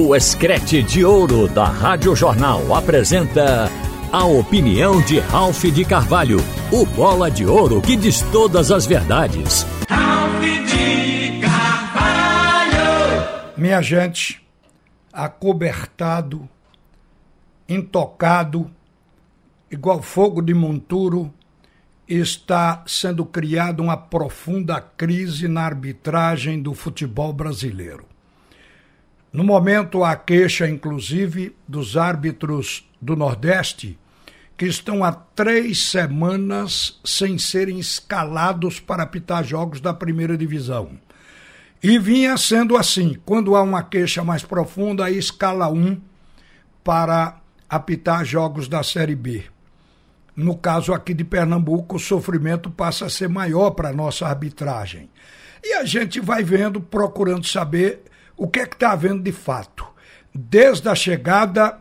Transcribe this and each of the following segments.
O Escrete de Ouro da Rádio Jornal apresenta a opinião de Ralph de Carvalho, o bola de ouro que diz todas as verdades. Ralph de Carvalho! Minha gente, acobertado, intocado, igual fogo de monturo, está sendo criada uma profunda crise na arbitragem do futebol brasileiro. No momento, há queixa, inclusive, dos árbitros do Nordeste, que estão há três semanas sem serem escalados para apitar jogos da primeira divisão. E vinha sendo assim: quando há uma queixa mais profunda, aí escala um para apitar jogos da Série B. No caso aqui de Pernambuco, o sofrimento passa a ser maior para a nossa arbitragem. E a gente vai vendo, procurando saber o que é que está havendo de fato. Desde a chegada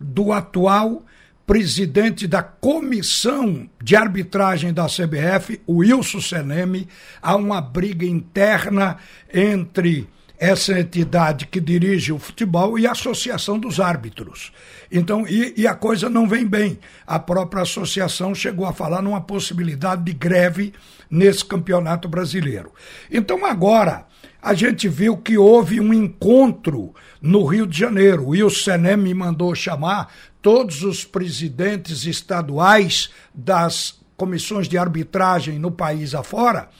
do atual presidente da comissão de arbitragem da CBF, Wilson Seneme, há uma briga interna entre essa entidade que dirige o futebol e a Associação dos Árbitros. Então, e, e, a coisa não vem bem. A própria associação chegou a falar numa possibilidade de greve nesse campeonato brasileiro. Então, agora, a gente viu que houve um encontro no Rio de Janeiro. O Wilson me mandou chamar todos os presidentes estaduais das comissões de arbitragem no país afora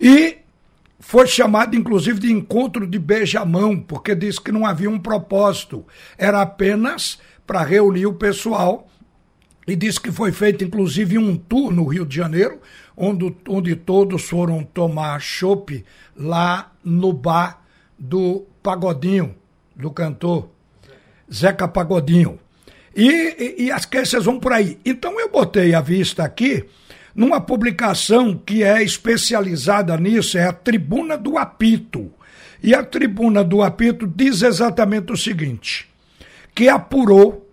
e foi chamado inclusive de encontro de beijamão, porque disse que não havia um propósito, era apenas para reunir o pessoal e disse que foi feito inclusive um tour no Rio de Janeiro, onde, onde todos foram tomar chopp lá no bar do Pagodinho, do cantor Zeca Pagodinho. E, e, e as queixas vão por aí. Então eu botei a vista aqui numa publicação que é especializada nisso, é a Tribuna do Apito. E a Tribuna do Apito diz exatamente o seguinte: que apurou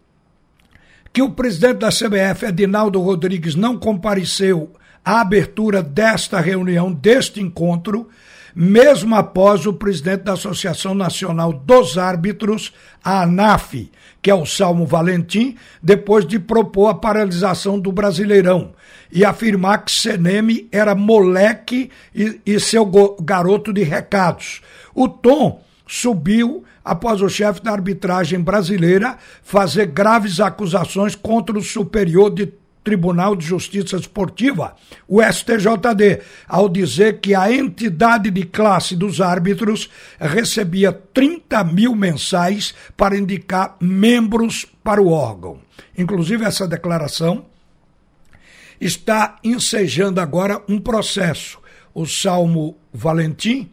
que o presidente da CBF, Edinaldo Rodrigues, não compareceu à abertura desta reunião, deste encontro, mesmo após o presidente da Associação Nacional dos Árbitros, a ANAF, que é o Salmo Valentim, depois de propor a paralisação do Brasileirão e afirmar que Seneme era moleque e, e seu garoto de recados. O tom subiu após o chefe da arbitragem brasileira fazer graves acusações contra o superior de Tribunal de Justiça Esportiva, o STJD, ao dizer que a entidade de classe dos árbitros recebia 30 mil mensais para indicar membros para o órgão. Inclusive, essa declaração está ensejando agora um processo. O Salmo Valentim,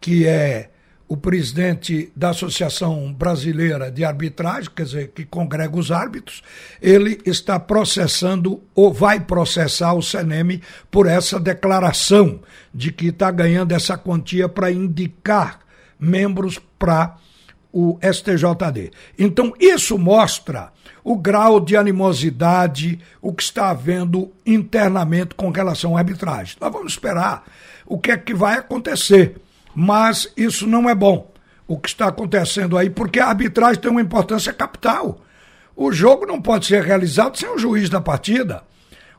que é o presidente da Associação Brasileira de Arbitragem, quer dizer, que congrega os árbitros, ele está processando ou vai processar o CNM por essa declaração de que está ganhando essa quantia para indicar membros para o STJD. Então, isso mostra o grau de animosidade, o que está havendo internamente com relação à arbitragem. Nós vamos esperar o que é que vai acontecer mas isso não é bom, o que está acontecendo aí, porque a arbitragem tem uma importância capital. O jogo não pode ser realizado sem o juiz da partida.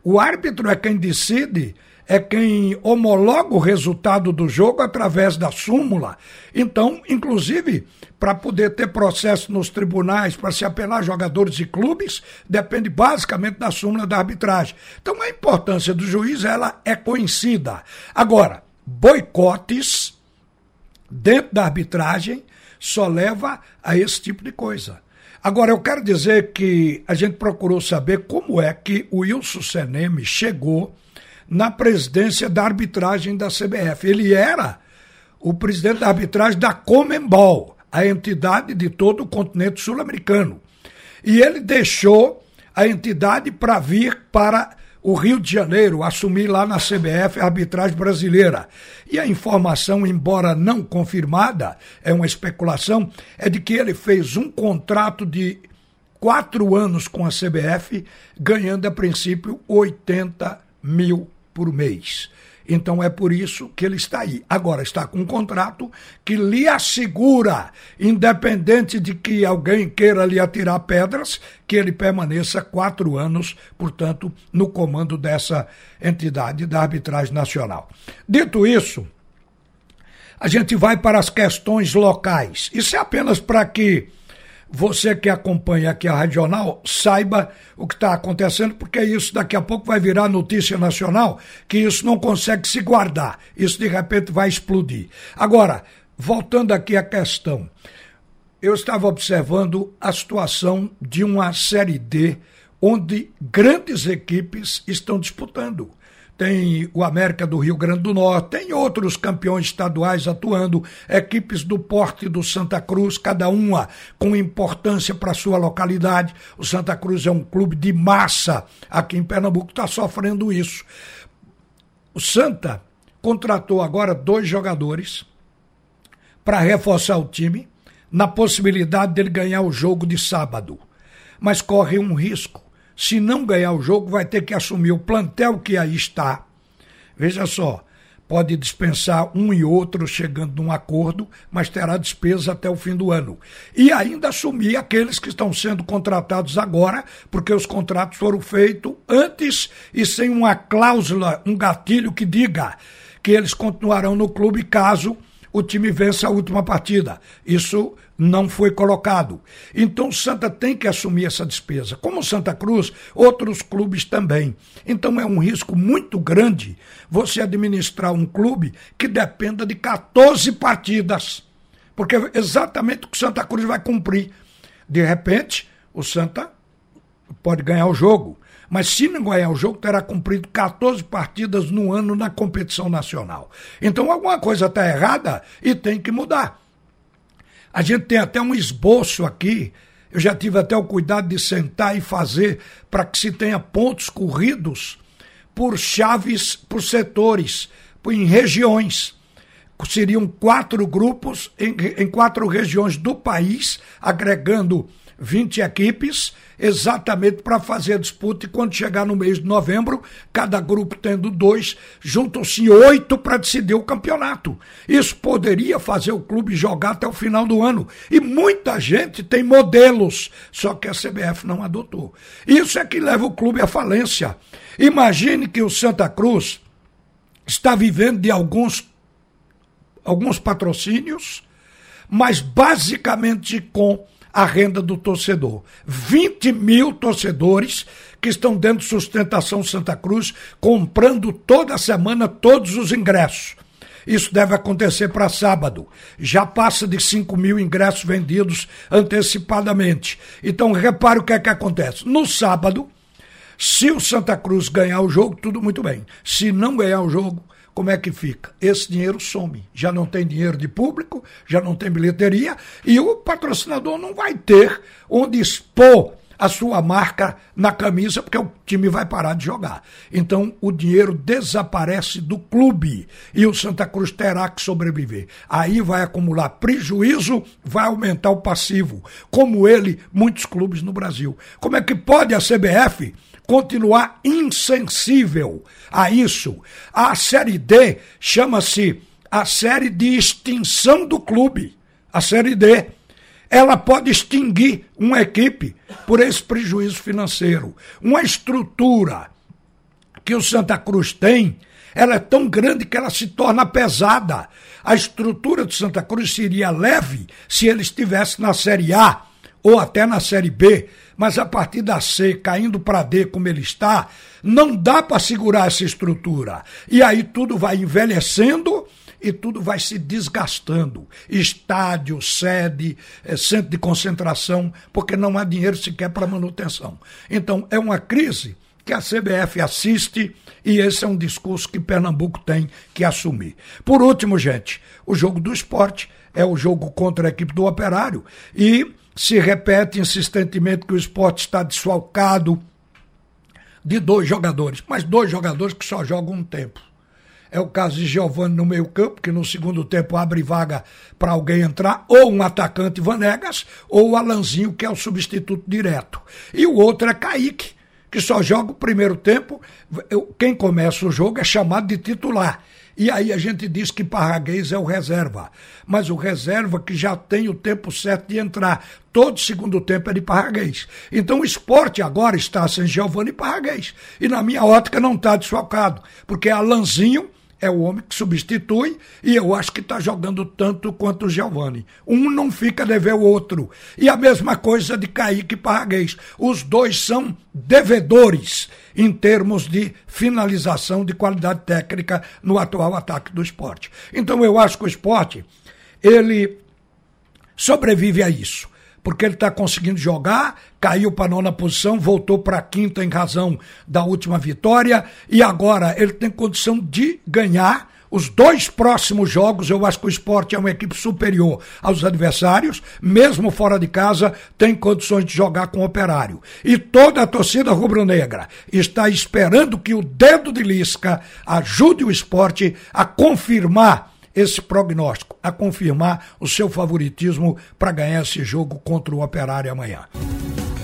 O árbitro é quem decide, é quem homologa o resultado do jogo através da súmula. Então, inclusive, para poder ter processo nos tribunais, para se apelar jogadores e clubes, depende basicamente da súmula da arbitragem. Então, a importância do juiz ela é conhecida. Agora, boicotes dentro da arbitragem só leva a esse tipo de coisa. Agora, eu quero dizer que a gente procurou saber como é que o Wilson Seneme chegou na presidência da arbitragem da CBF. Ele era o presidente da arbitragem da Comembol, a entidade de todo o continente sul-americano. E ele deixou a entidade para vir para o Rio de Janeiro assumir lá na CBF a arbitragem brasileira. E a informação, embora não confirmada, é uma especulação, é de que ele fez um contrato de quatro anos com a CBF, ganhando a princípio 80 mil por mês. Então é por isso que ele está aí. Agora está com um contrato que lhe assegura, independente de que alguém queira lhe atirar pedras, que ele permaneça quatro anos, portanto, no comando dessa entidade da arbitragem nacional. Dito isso, a gente vai para as questões locais. Isso é apenas para que você que acompanha aqui a Regional saiba o que está acontecendo, porque isso daqui a pouco vai virar notícia nacional, que isso não consegue se guardar. Isso de repente vai explodir. Agora, voltando aqui à questão, eu estava observando a situação de uma Série D onde grandes equipes estão disputando tem o América do Rio Grande do Norte, tem outros campeões estaduais atuando, equipes do porte do Santa Cruz, cada uma com importância para sua localidade. O Santa Cruz é um clube de massa aqui em Pernambuco, está sofrendo isso. O Santa contratou agora dois jogadores para reforçar o time, na possibilidade dele ganhar o jogo de sábado. Mas corre um risco se não ganhar o jogo, vai ter que assumir o plantel que aí está. Veja só, pode dispensar um e outro chegando num acordo, mas terá despesa até o fim do ano. E ainda assumir aqueles que estão sendo contratados agora, porque os contratos foram feitos antes e sem uma cláusula, um gatilho que diga que eles continuarão no clube caso o time vença a última partida. Isso não foi colocado. Então Santa tem que assumir essa despesa. Como Santa Cruz, outros clubes também. Então é um risco muito grande você administrar um clube que dependa de 14 partidas. Porque é exatamente o que Santa Cruz vai cumprir. De repente, o Santa pode ganhar o jogo. Mas se não ganhar o jogo, terá cumprido 14 partidas no ano na competição nacional. Então alguma coisa está errada e tem que mudar. A gente tem até um esboço aqui. Eu já tive até o cuidado de sentar e fazer para que se tenha pontos corridos por chaves, por setores, por, em regiões. Seriam quatro grupos em, em quatro regiões do país, agregando 20 equipes, exatamente para fazer a disputa. E quando chegar no mês de novembro, cada grupo tendo dois, juntam-se oito para decidir o campeonato. Isso poderia fazer o clube jogar até o final do ano. E muita gente tem modelos, só que a CBF não adotou. Isso é que leva o clube à falência. Imagine que o Santa Cruz está vivendo de alguns, alguns patrocínios, mas basicamente com a renda do torcedor. 20 mil torcedores que estão dentro de sustentação Santa Cruz, comprando toda semana todos os ingressos. Isso deve acontecer para sábado. Já passa de 5 mil ingressos vendidos antecipadamente. Então, repare o que é que acontece. No sábado, se o Santa Cruz ganhar o jogo, tudo muito bem. Se não ganhar o jogo, como é que fica? Esse dinheiro some. Já não tem dinheiro de público, já não tem bilheteria e o patrocinador não vai ter onde expor a sua marca na camisa, porque o time vai parar de jogar. Então o dinheiro desaparece do clube e o Santa Cruz terá que sobreviver. Aí vai acumular prejuízo, vai aumentar o passivo, como ele, muitos clubes no Brasil. Como é que pode a CBF continuar insensível a isso. A Série D chama-se a série de extinção do clube. A Série D. Ela pode extinguir uma equipe por esse prejuízo financeiro. Uma estrutura que o Santa Cruz tem, ela é tão grande que ela se torna pesada. A estrutura do Santa Cruz seria leve se ele estivesse na Série A ou até na Série B, mas a partir da C, caindo para D como ele está, não dá para segurar essa estrutura. E aí tudo vai envelhecendo e tudo vai se desgastando. Estádio, sede, é, centro de concentração, porque não há dinheiro sequer para manutenção. Então é uma crise que a CBF assiste e esse é um discurso que Pernambuco tem que assumir. Por último, gente, o jogo do esporte é o jogo contra a equipe do Operário e se repete insistentemente que o esporte está desfalcado de dois jogadores, mas dois jogadores que só jogam um tempo. É o caso de Giovanni no meio-campo, que no segundo tempo abre vaga para alguém entrar, ou um atacante Vanegas, ou o Alanzinho, que é o substituto direto. E o outro é Kaique, que só joga o primeiro tempo. Quem começa o jogo é chamado de titular. E aí a gente diz que Parraguês é o reserva. Mas o reserva que já tem o tempo certo de entrar. Todo segundo tempo é de Parraguês. Então o esporte agora está sem Giovanni Parraguês. E na minha ótica não está desfalcado. Porque Alanzinho é o homem que substitui e eu acho que está jogando tanto quanto o Giovani. Um não fica dever o outro. E a mesma coisa de Kaique Parraguês. Os dois são devedores em termos de finalização de qualidade técnica no atual ataque do esporte. Então eu acho que o esporte, ele sobrevive a isso porque ele está conseguindo jogar, caiu para nona posição, voltou para quinta em razão da última vitória, e agora ele tem condição de ganhar. Os dois próximos jogos, eu acho que o esporte é uma equipe superior aos adversários, mesmo fora de casa, tem condições de jogar com o operário. E toda a torcida rubro-negra está esperando que o dedo de Lisca ajude o esporte a confirmar esse prognóstico, a confirmar o seu favoritismo para ganhar esse jogo contra o Operário amanhã.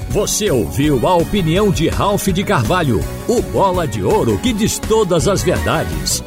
Você ouviu a opinião de Ralph de Carvalho, o bola de ouro que diz todas as verdades.